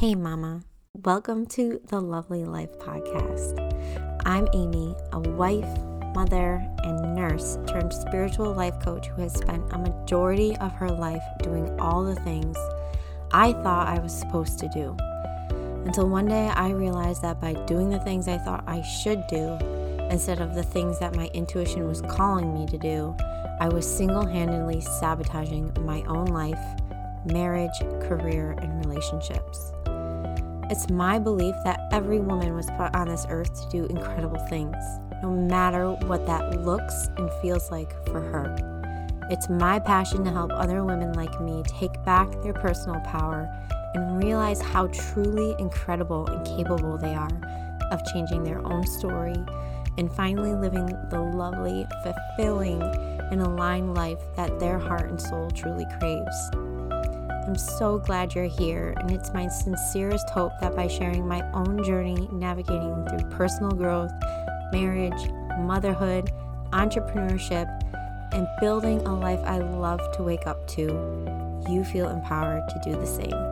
Hey, Mama. Welcome to the Lovely Life Podcast. I'm Amy, a wife, mother, and nurse turned spiritual life coach who has spent a majority of her life doing all the things I thought I was supposed to do. Until one day I realized that by doing the things I thought I should do, instead of the things that my intuition was calling me to do, I was single handedly sabotaging my own life, marriage, career, and relationships. It's my belief that every woman was put on this earth to do incredible things, no matter what that looks and feels like for her. It's my passion to help other women like me take back their personal power and realize how truly incredible and capable they are of changing their own story and finally living the lovely, fulfilling, and aligned life that their heart and soul truly craves. I'm so glad you're here, and it's my sincerest hope that by sharing my own journey navigating through personal growth, marriage, motherhood, entrepreneurship, and building a life I love to wake up to, you feel empowered to do the same.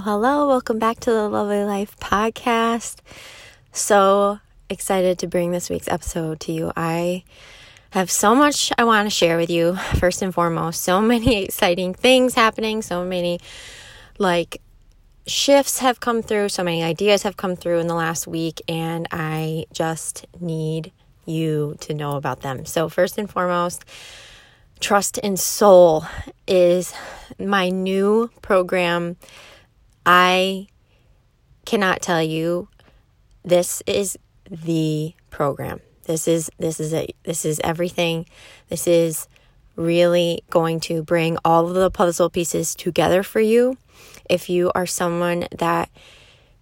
Hello. Welcome back to the Lovely Life podcast. So excited to bring this week's episode to you. I have so much I want to share with you. First and foremost, so many exciting things happening, so many like shifts have come through, so many ideas have come through in the last week, and I just need you to know about them. So, first and foremost, Trust in Soul is my new program I cannot tell you this is the program. This is this is it. This is everything. This is really going to bring all of the puzzle pieces together for you. If you are someone that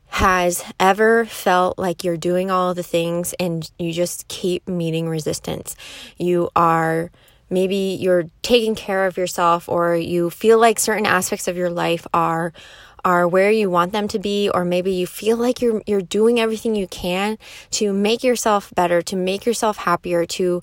has ever felt like you're doing all the things and you just keep meeting resistance. You are maybe you're taking care of yourself or you feel like certain aspects of your life are are where you want them to be or maybe you feel like you're you're doing everything you can to make yourself better to make yourself happier to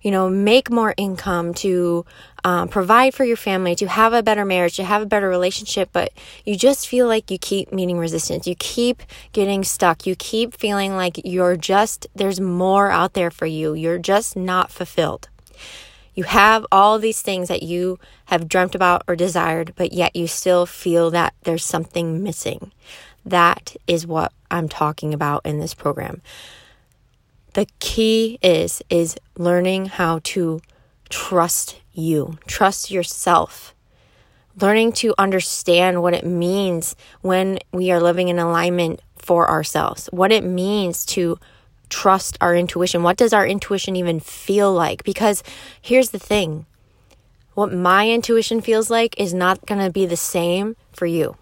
you know make more income to um, provide for your family to have a better marriage to have a better relationship. But you just feel like you keep meeting resistance. You keep getting stuck. You keep feeling like you're just there's more out there for you. You're just not fulfilled you have all these things that you have dreamt about or desired, but yet you still feel that there's something missing. That is what I'm talking about in this program. The key is is learning how to trust you, trust yourself. Learning to understand what it means when we are living in alignment for ourselves, what it means to trust our intuition? What does our intuition even feel like? Because here's the thing what my intuition feels like is not going to be the same for you.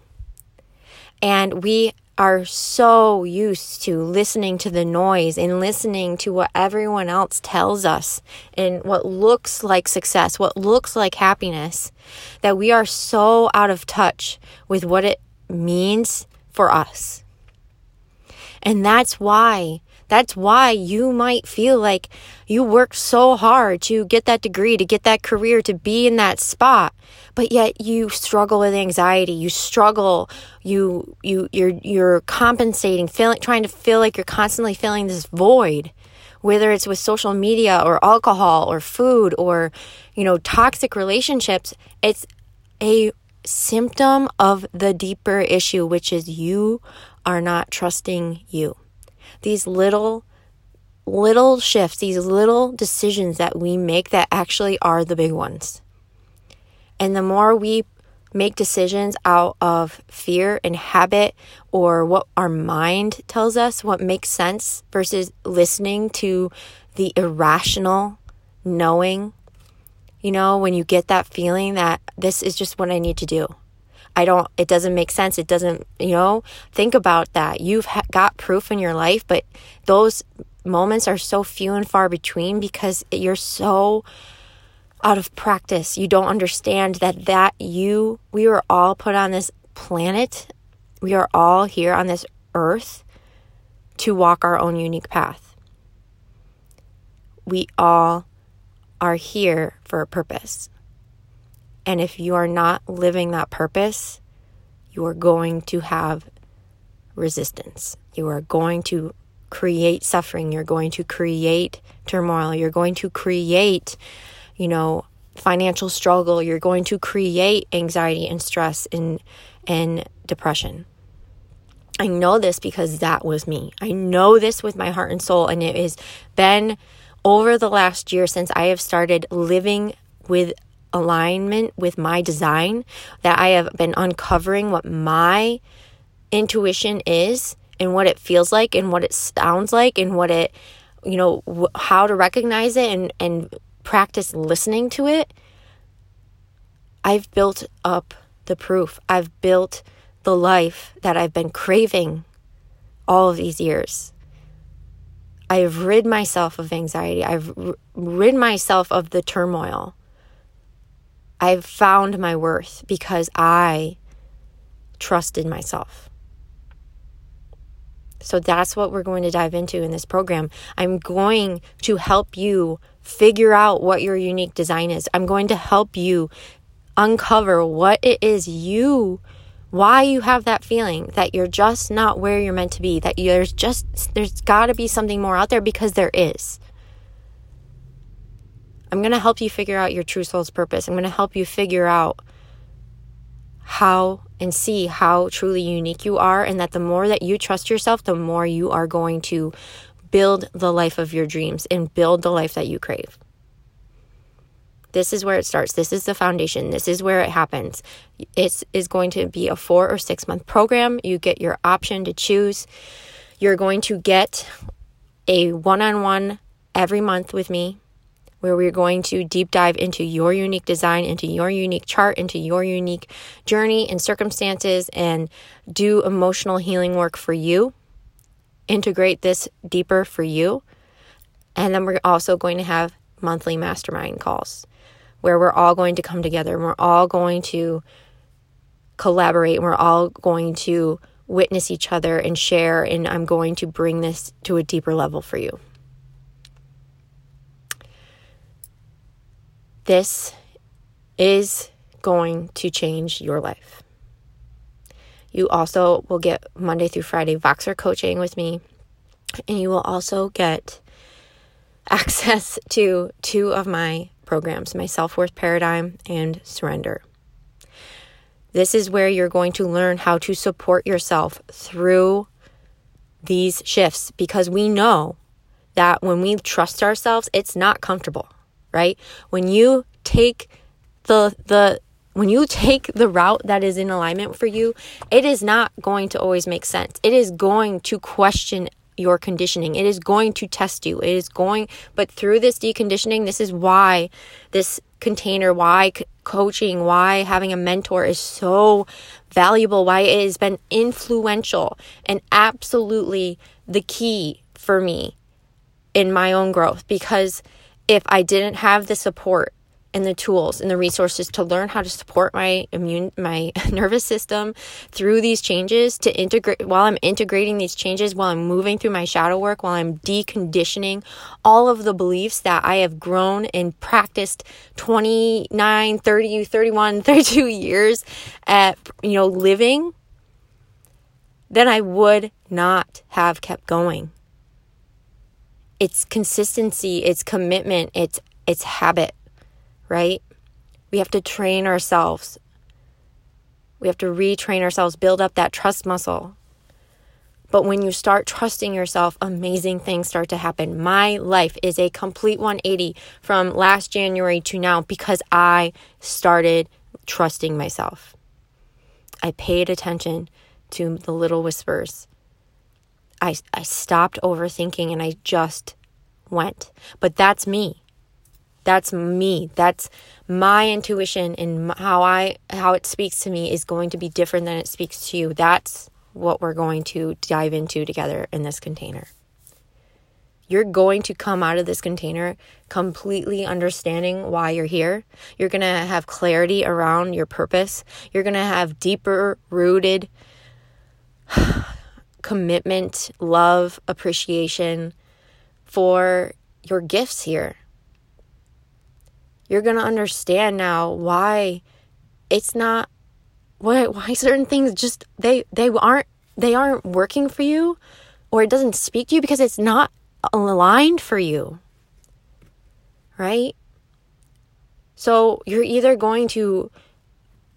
And we are so used to listening to the noise and listening to what everyone else tells us and what looks like success, what looks like happiness, that we are so out of touch with what it means for us. And that's why that's why you might feel like you worked so hard to get that degree, to get that career, to be in that spot, but yet you struggle with anxiety. You struggle. You you you're you're compensating, feeling trying to feel like you're constantly filling this void whether it's with social media or alcohol or food or you know toxic relationships it's a symptom of the deeper issue which is you are not trusting you these little little shifts, these little decisions that we make that actually are the big ones. And the more we make decisions out of fear and habit or what our mind tells us, what makes sense, versus listening to the irrational knowing, you know, when you get that feeling that this is just what I need to do. I don't, it doesn't make sense. It doesn't, you know, think about that. You've ha- got proof in your life, but those moments are so few and far between because you're so out of practice. You don't understand that that you, we were all put on this planet, we are all here on this earth to walk our own unique path. We all are here for a purpose. And if you are not living that purpose, you are going to have resistance. You are going to create suffering. You're going to create turmoil. You're going to create, you know, financial struggle. You're going to create anxiety and stress and, and depression. I know this because that was me. I know this with my heart and soul. And it has been over the last year since I have started living with alignment with my design that I have been uncovering what my intuition is and what it feels like and what it sounds like and what it you know how to recognize it and and practice listening to it. I've built up the proof. I've built the life that I've been craving all of these years. I've rid myself of anxiety. I've rid myself of the turmoil I've found my worth because I trusted myself so that's what we're going to dive into in this program. I'm going to help you figure out what your unique design is. I'm going to help you uncover what it is you why you have that feeling that you're just not where you're meant to be, that there's just there's got to be something more out there because there is. I'm going to help you figure out your true soul's purpose. I'm going to help you figure out how and see how truly unique you are, and that the more that you trust yourself, the more you are going to build the life of your dreams and build the life that you crave. This is where it starts. This is the foundation. This is where it happens. It is going to be a four or six month program. You get your option to choose. You're going to get a one on one every month with me where we're going to deep dive into your unique design, into your unique chart, into your unique journey and circumstances, and do emotional healing work for you. Integrate this deeper for you. And then we're also going to have monthly mastermind calls where we're all going to come together and we're all going to collaborate and we're all going to witness each other and share. And I'm going to bring this to a deeper level for you. This is going to change your life. You also will get Monday through Friday Voxer coaching with me, and you will also get access to two of my programs my self worth paradigm and surrender. This is where you're going to learn how to support yourself through these shifts because we know that when we trust ourselves, it's not comfortable right? When you take the the when you take the route that is in alignment for you, it is not going to always make sense. It is going to question your conditioning. It is going to test you. It is going, but through this deconditioning, this is why this container, why coaching, why having a mentor is so valuable, why it has been influential and absolutely the key for me in my own growth because if I didn't have the support and the tools and the resources to learn how to support my immune my nervous system through these changes to integrate while I'm integrating these changes while I'm moving through my shadow work while I'm deconditioning all of the beliefs that I have grown and practiced 29 30 31 32 years at you know living then I would not have kept going it's consistency, it's commitment, it's it's habit, right? We have to train ourselves. We have to retrain ourselves, build up that trust muscle. But when you start trusting yourself, amazing things start to happen. My life is a complete 180 from last January to now because I started trusting myself. I paid attention to the little whispers. I, I stopped overthinking and I just went. But that's me. That's me. That's my intuition and how I how it speaks to me is going to be different than it speaks to you. That's what we're going to dive into together in this container. you're going to come out of this container completely understanding why you're here. You're going to have clarity around your purpose. You're going to have deeper rooted commitment, love, appreciation for your gifts here. You're going to understand now why it's not why why certain things just they they aren't they aren't working for you or it doesn't speak to you because it's not aligned for you. Right? So you're either going to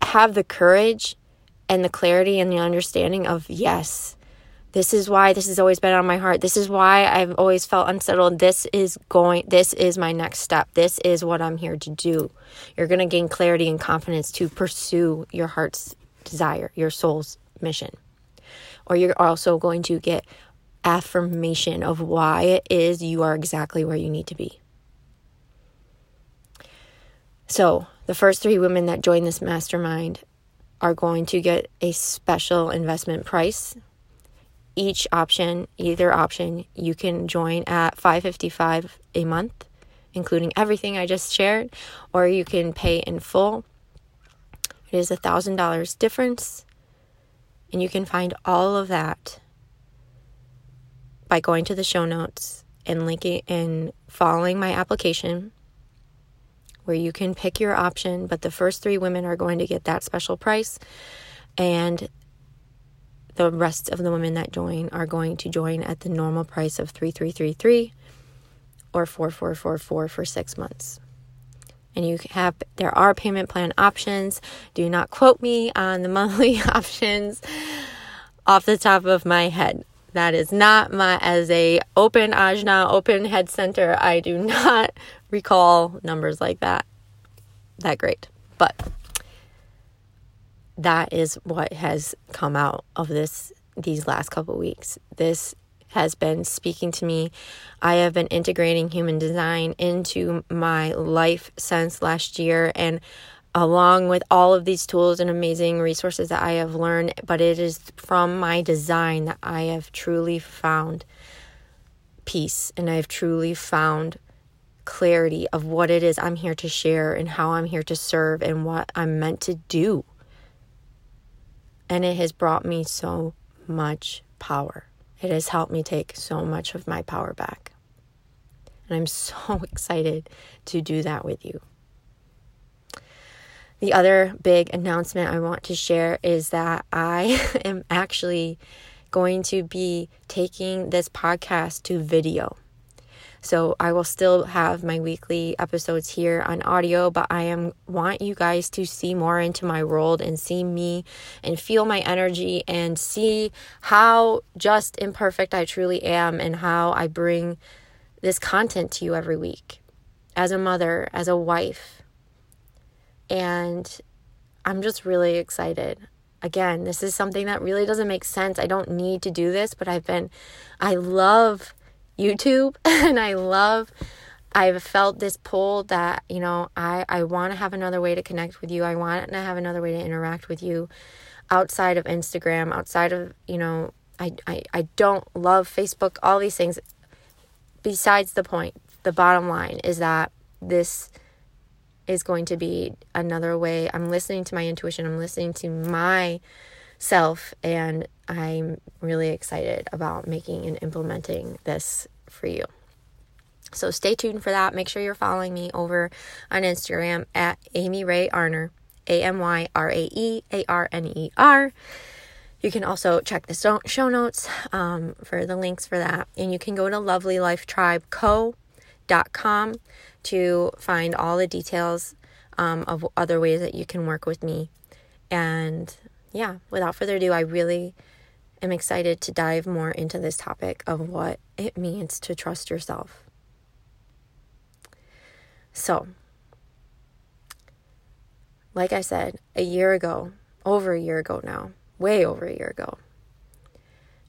have the courage and the clarity and the understanding of, yes, this is why this has always been on my heart. This is why I've always felt unsettled. This is going, this is my next step. This is what I'm here to do. You're going to gain clarity and confidence to pursue your heart's desire, your soul's mission. Or you're also going to get affirmation of why it is you are exactly where you need to be. So, the first three women that join this mastermind are going to get a special investment price. Each option, either option, you can join at 555 a month, including everything I just shared, or you can pay in full. It is a $1,000 difference, and you can find all of that by going to the show notes and linking and following my application where you can pick your option, but the first three women are going to get that special price and the rest of the women that join are going to join at the normal price of 3333 or 4444 for 6 months. And you have there are payment plan options. Do not quote me on the monthly options off the top of my head. That is not my, as a open ajna, open head center, I do not recall numbers like that that great. But that is what has come out of this these last couple weeks. This has been speaking to me. I have been integrating human design into my life since last year and along with all of these tools and amazing resources that I have learned, but it is from my design that I have truly found peace and I've truly found clarity of what it is I'm here to share and how I'm here to serve and what I'm meant to do. And it has brought me so much power. It has helped me take so much of my power back. And I'm so excited to do that with you. The other big announcement I want to share is that I am actually going to be taking this podcast to video. So I will still have my weekly episodes here on audio, but I am want you guys to see more into my world and see me and feel my energy and see how just imperfect I truly am and how I bring this content to you every week as a mother, as a wife, and I'm just really excited. Again, this is something that really doesn't make sense. I don't need to do this, but I've been, I love YouTube and I love, I've felt this pull that, you know, I, I want to have another way to connect with you. I want to have another way to interact with you outside of Instagram, outside of, you know, I, I, I don't love Facebook, all these things. Besides the point, the bottom line is that this is going to be another way. I'm listening to my intuition, I'm listening to myself, and I'm really excited about making and implementing this for you. So stay tuned for that. Make sure you're following me over on Instagram at Amy Rae Arner, A M Y R A E A R N E R. You can also check the show notes um, for the links for that. And you can go to lovelylifetribeco.com to find all the details um, of other ways that you can work with me. And yeah, without further ado, I really am excited to dive more into this topic of what it means to trust yourself. So, like I said, a year ago, over a year ago now, way over a year ago,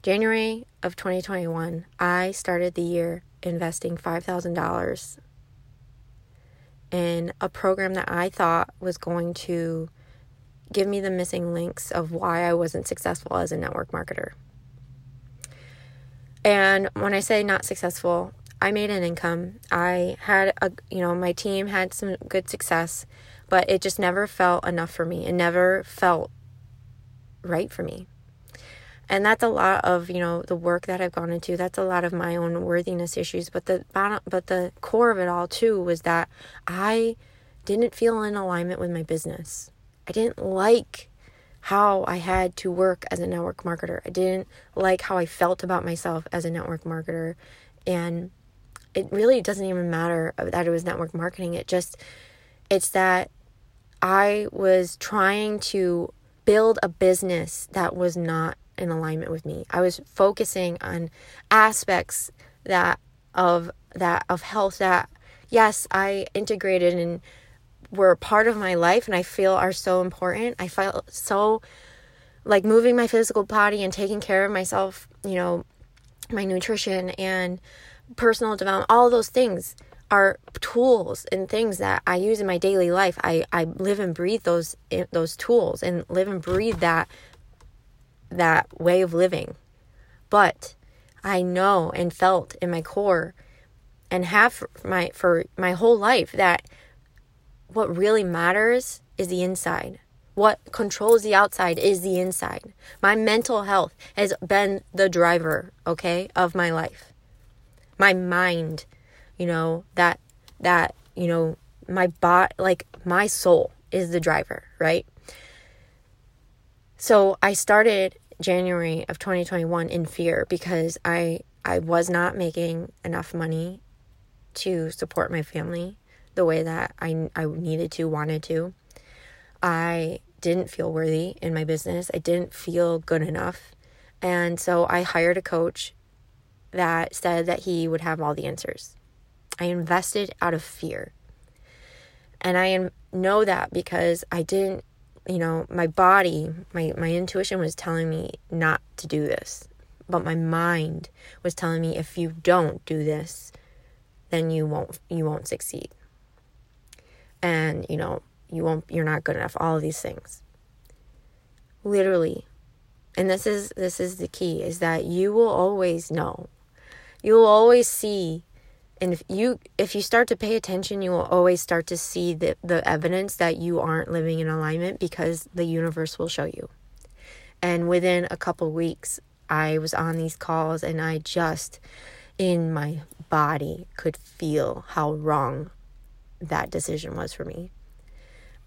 January of 2021, I started the year investing $5,000 in a program that I thought was going to give me the missing links of why I wasn't successful as a network marketer. And when I say not successful, I made an income. I had a, you know, my team had some good success, but it just never felt enough for me. It never felt right for me. And that's a lot of, you know, the work that I've gone into. That's a lot of my own worthiness issues, but the but the core of it all too was that I didn't feel in alignment with my business. I didn't like how I had to work as a network marketer. I didn't like how I felt about myself as a network marketer. And it really doesn't even matter that it was network marketing. It just, it's that I was trying to build a business that was not in alignment with me. I was focusing on aspects that of that of health that yes, I integrated and were part of my life and I feel are so important. I felt so like moving my physical body and taking care of myself, you know, my nutrition and personal development, all those things are tools and things that I use in my daily life. I, I live and breathe those eh, those tools and live and breathe that that way of living. But I know and felt in my core and have for my for my whole life that what really matters is the inside. What controls the outside is the inside. My mental health has been the driver, okay, of my life. My mind, you know, that that, you know, my bot like my soul is the driver, right? So I started January of 2021 in fear because I I was not making enough money to support my family the way that I I needed to, wanted to. I didn't feel worthy in my business. I didn't feel good enough. And so I hired a coach that said that he would have all the answers. I invested out of fear. And I know that because I didn't you know, my body, my, my intuition was telling me not to do this. But my mind was telling me if you don't do this, then you won't you won't succeed. And, you know, you won't you're not good enough, all of these things. Literally. And this is this is the key is that you will always know. You will always see and if you if you start to pay attention you will always start to see the, the evidence that you aren't living in alignment because the universe will show you and within a couple weeks i was on these calls and i just in my body could feel how wrong that decision was for me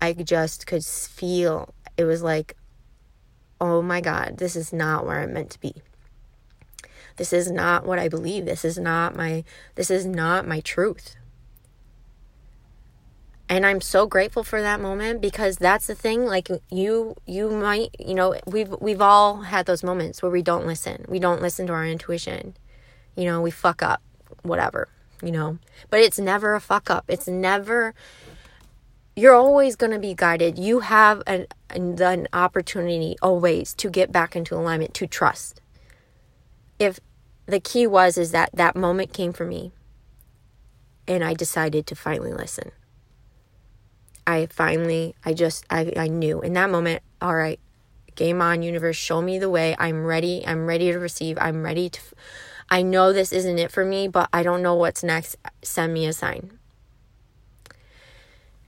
i just could feel it was like oh my god this is not where i'm meant to be this is not what I believe. This is not my this is not my truth. And I'm so grateful for that moment because that's the thing like you you might, you know, we've we've all had those moments where we don't listen. We don't listen to our intuition. You know, we fuck up whatever, you know. But it's never a fuck up. It's never you're always going to be guided. You have an, an opportunity always to get back into alignment, to trust. If the key was is that that moment came for me and I decided to finally listen. I finally, I just, I, I knew in that moment, all right, game on, universe, show me the way. I'm ready. I'm ready to receive. I'm ready to, I know this isn't it for me, but I don't know what's next. Send me a sign.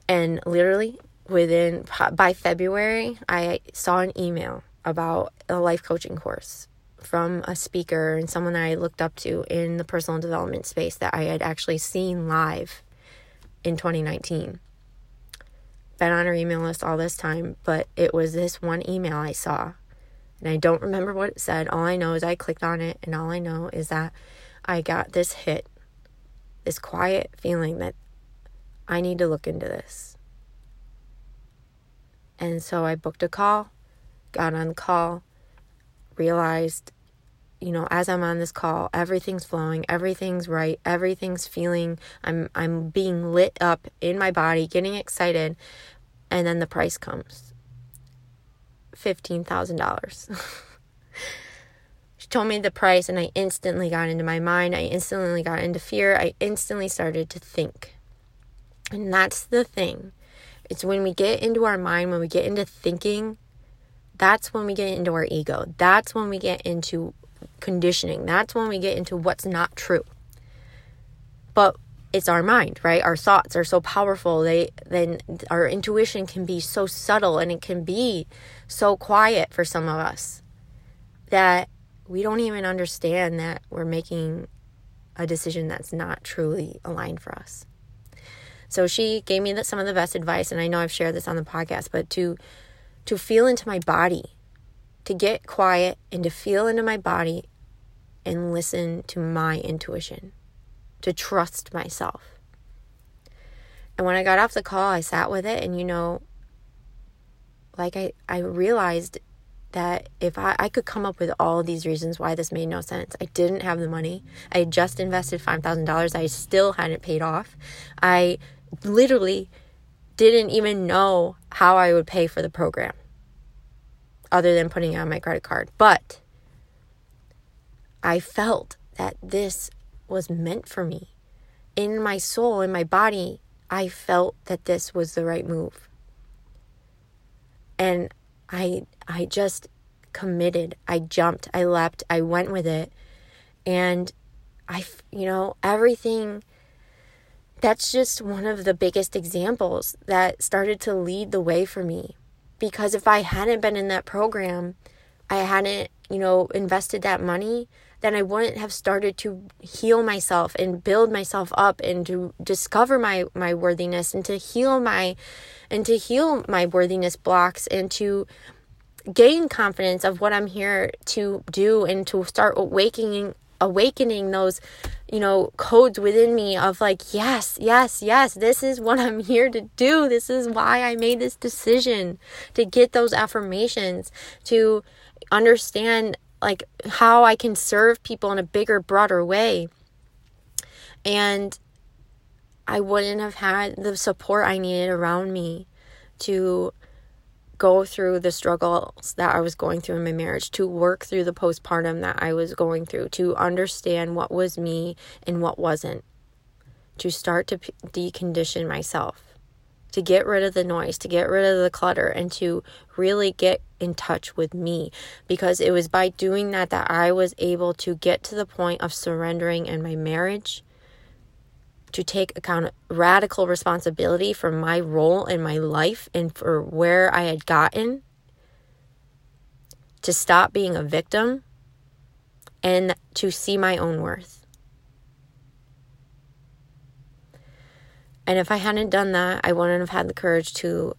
And literally within, by February, I saw an email about a life coaching course from a speaker and someone I looked up to in the personal development space that I had actually seen live in 2019. Been on her email list all this time, but it was this one email I saw. And I don't remember what it said. All I know is I clicked on it, and all I know is that I got this hit, this quiet feeling that I need to look into this. And so I booked a call, got on the call, realized, you know, as I'm on this call, everything's flowing, everything's right, everything's feeling I'm I'm being lit up in my body, getting excited, and then the price comes. $15,000. she told me the price and I instantly got into my mind. I instantly got into fear. I instantly started to think. And that's the thing. It's when we get into our mind, when we get into thinking, that's when we get into our ego. That's when we get into conditioning. That's when we get into what's not true. But it's our mind, right? Our thoughts are so powerful. They then our intuition can be so subtle and it can be so quiet for some of us that we don't even understand that we're making a decision that's not truly aligned for us. So she gave me some of the best advice and I know I've shared this on the podcast, but to to feel into my body, to get quiet and to feel into my body and listen to my intuition to trust myself. And when I got off the call, I sat with it and you know like I I realized that if I, I could come up with all these reasons why this made no sense. I didn't have the money. I had just invested $5,000. I still hadn't paid off. I literally didn't even know how I would pay for the program other than putting it on my credit card. But I felt that this was meant for me. In my soul, in my body, I felt that this was the right move. And I I just committed. I jumped, I leapt, I went with it. And I you know, everything that's just one of the biggest examples that started to lead the way for me. Because if I hadn't been in that program, I hadn't, you know, invested that money, then I wouldn't have started to heal myself and build myself up and to discover my my worthiness and to heal my and to heal my worthiness blocks and to gain confidence of what I'm here to do and to start awakening awakening those you know codes within me of like yes yes yes this is what i'm here to do. This is why i made this decision to get those affirmations to understand like how I can serve people in a bigger, broader way. And I wouldn't have had the support I needed around me to go through the struggles that I was going through in my marriage, to work through the postpartum that I was going through, to understand what was me and what wasn't, to start to decondition myself to get rid of the noise, to get rid of the clutter, and to really get in touch with me. Because it was by doing that that I was able to get to the point of surrendering in my marriage, to take account radical responsibility for my role in my life and for where I had gotten, to stop being a victim, and to see my own worth. And if I hadn't done that, I wouldn't have had the courage to,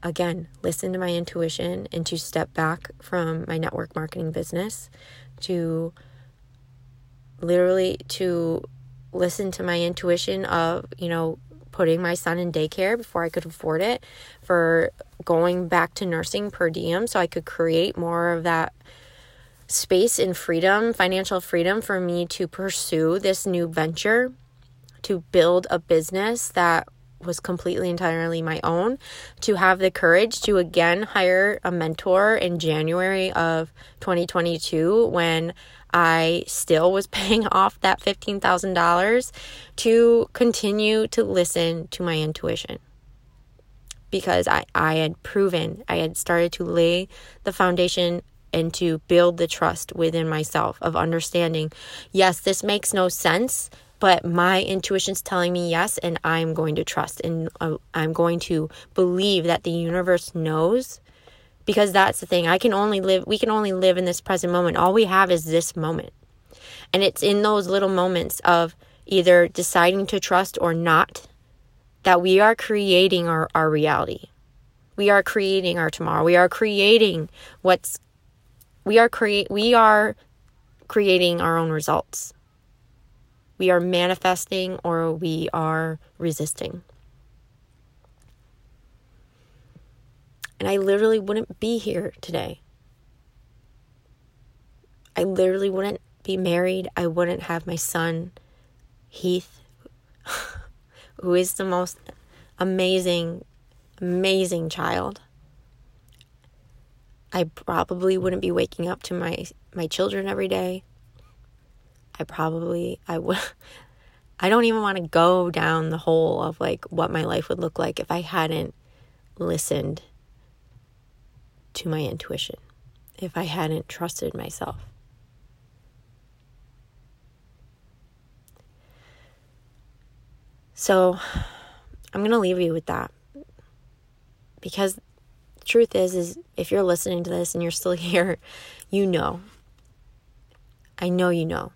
again, listen to my intuition and to step back from my network marketing business, to literally to listen to my intuition of, you know, putting my son in daycare before I could afford it, for going back to nursing per diem so I could create more of that space and freedom, financial freedom for me to pursue this new venture to build a business that was completely entirely my own to have the courage to again hire a mentor in January of 2022 when I still was paying off that $15,000 to continue to listen to my intuition. Because I, I had proven, I had started to lay the foundation and to build the trust within myself of understanding yes, this makes no sense, but my intuition's telling me yes and i'm going to trust and uh, i'm going to believe that the universe knows because that's the thing. I can only live we can only live in this present moment. All we have is this moment. And it's in those little moments of either deciding to trust or not that we are creating our, our reality. We are creating our tomorrow. We are creating what's we are create we are creating our own results we are manifesting or we are resisting. And I literally wouldn't be here today. I literally wouldn't be married. I wouldn't have my son, Heath, who is the most amazing, amazing child. I probably wouldn't be waking up to my my children every day. I probably I would I don't even want to go down the hole of like what my life would look like if I hadn't listened to my intuition. If I hadn't trusted myself. So I'm going to leave you with that. Because truth is is if you're listening to this and you're still here, you know. I know you know.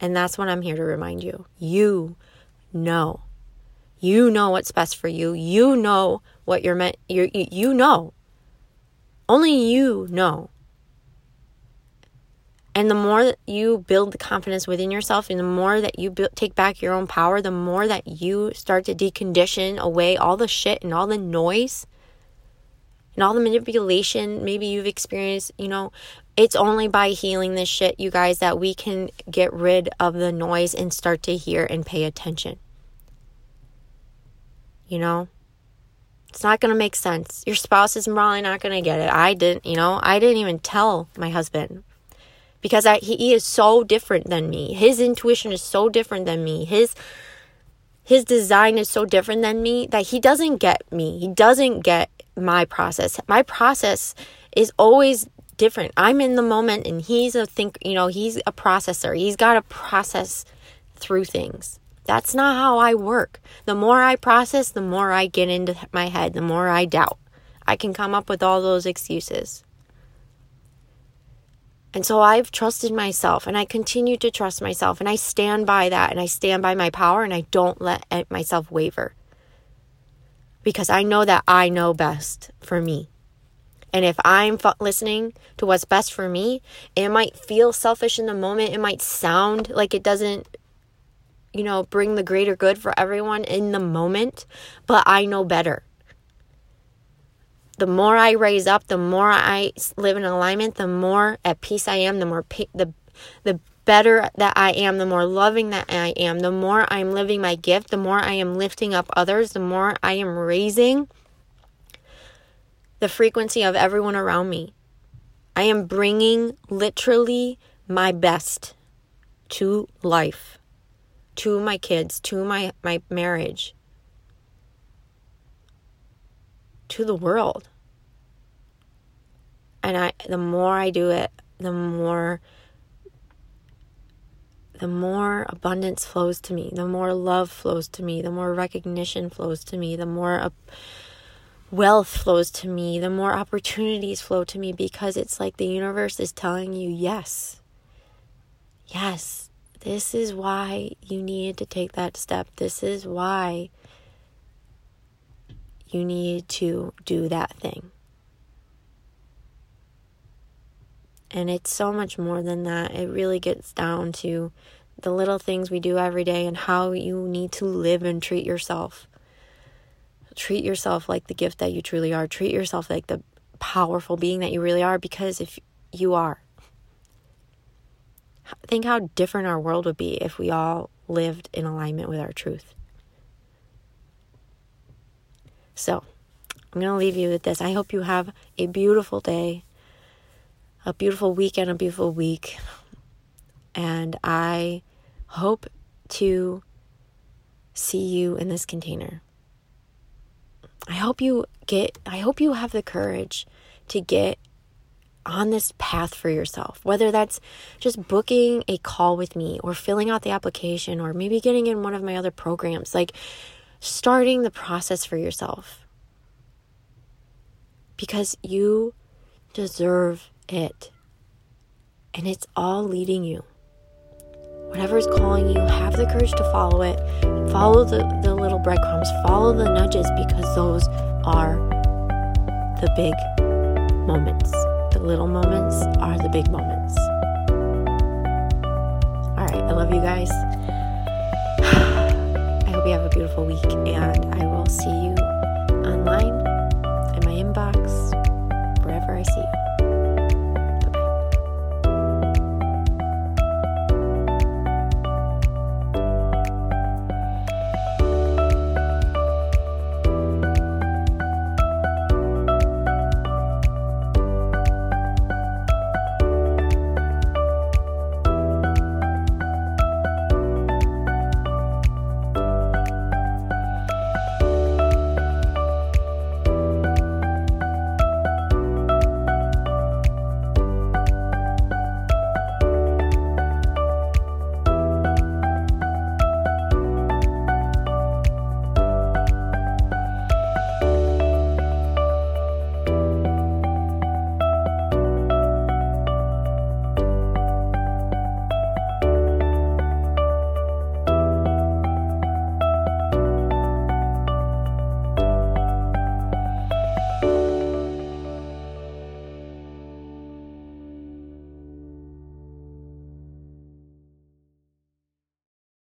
And that's what I'm here to remind you. You know. You know what's best for you. You know what you're meant you you know. Only you know. And the more that you build the confidence within yourself and the more that you take back your own power, the more that you start to decondition away all the shit and all the noise and all the manipulation maybe you've experienced, you know, it's only by healing this shit, you guys, that we can get rid of the noise and start to hear and pay attention. You know? It's not going to make sense. Your spouse is probably not going to get it. I didn't, you know, I didn't even tell my husband because I, he, he is so different than me. His intuition is so different than me. His his design is so different than me that he doesn't get me. He doesn't get my process. My process is always different. I'm in the moment and he's a think, you know, he's a processor. He's got to process through things. That's not how I work. The more I process, the more I get into my head, the more I doubt. I can come up with all those excuses. And so I've trusted myself and I continue to trust myself and I stand by that and I stand by my power and I don't let myself waver. Because I know that I know best for me. And if I'm f- listening to what's best for me, it might feel selfish in the moment. It might sound like it doesn't, you know, bring the greater good for everyone in the moment, but I know better the more I raise up, the more I live in alignment, the more at peace I am, the more the the better that I am, the more loving that I am, the more I'm living my gift, the more I am lifting up others, the more I am raising the frequency of everyone around me. I am bringing literally my best to life, to my kids, to my, my marriage, to the world. And I the more I do it, the more the more abundance flows to me, the more love flows to me, the more recognition flows to me, the more uh, wealth flows to me, the more opportunities flow to me because it's like the universe is telling you, yes, yes, this is why you needed to take that step. This is why you need to do that thing. And it's so much more than that. It really gets down to the little things we do every day and how you need to live and treat yourself. Treat yourself like the gift that you truly are. Treat yourself like the powerful being that you really are because if you are. Think how different our world would be if we all lived in alignment with our truth. So, I'm going to leave you with this. I hope you have a beautiful day, a beautiful weekend, a beautiful week. And I hope to see you in this container. I hope you get, I hope you have the courage to get on this path for yourself, whether that's just booking a call with me or filling out the application or maybe getting in one of my other programs. Like, starting the process for yourself because you deserve it. And it's all leading you. Whatever is calling you, have the courage to follow it. Follow the, the little breadcrumbs, follow the nudges because those are the big moments. The little moments are the big moments. All right, I love you guys I hope you have a beautiful week, and I will see you online, in my inbox, wherever I see you.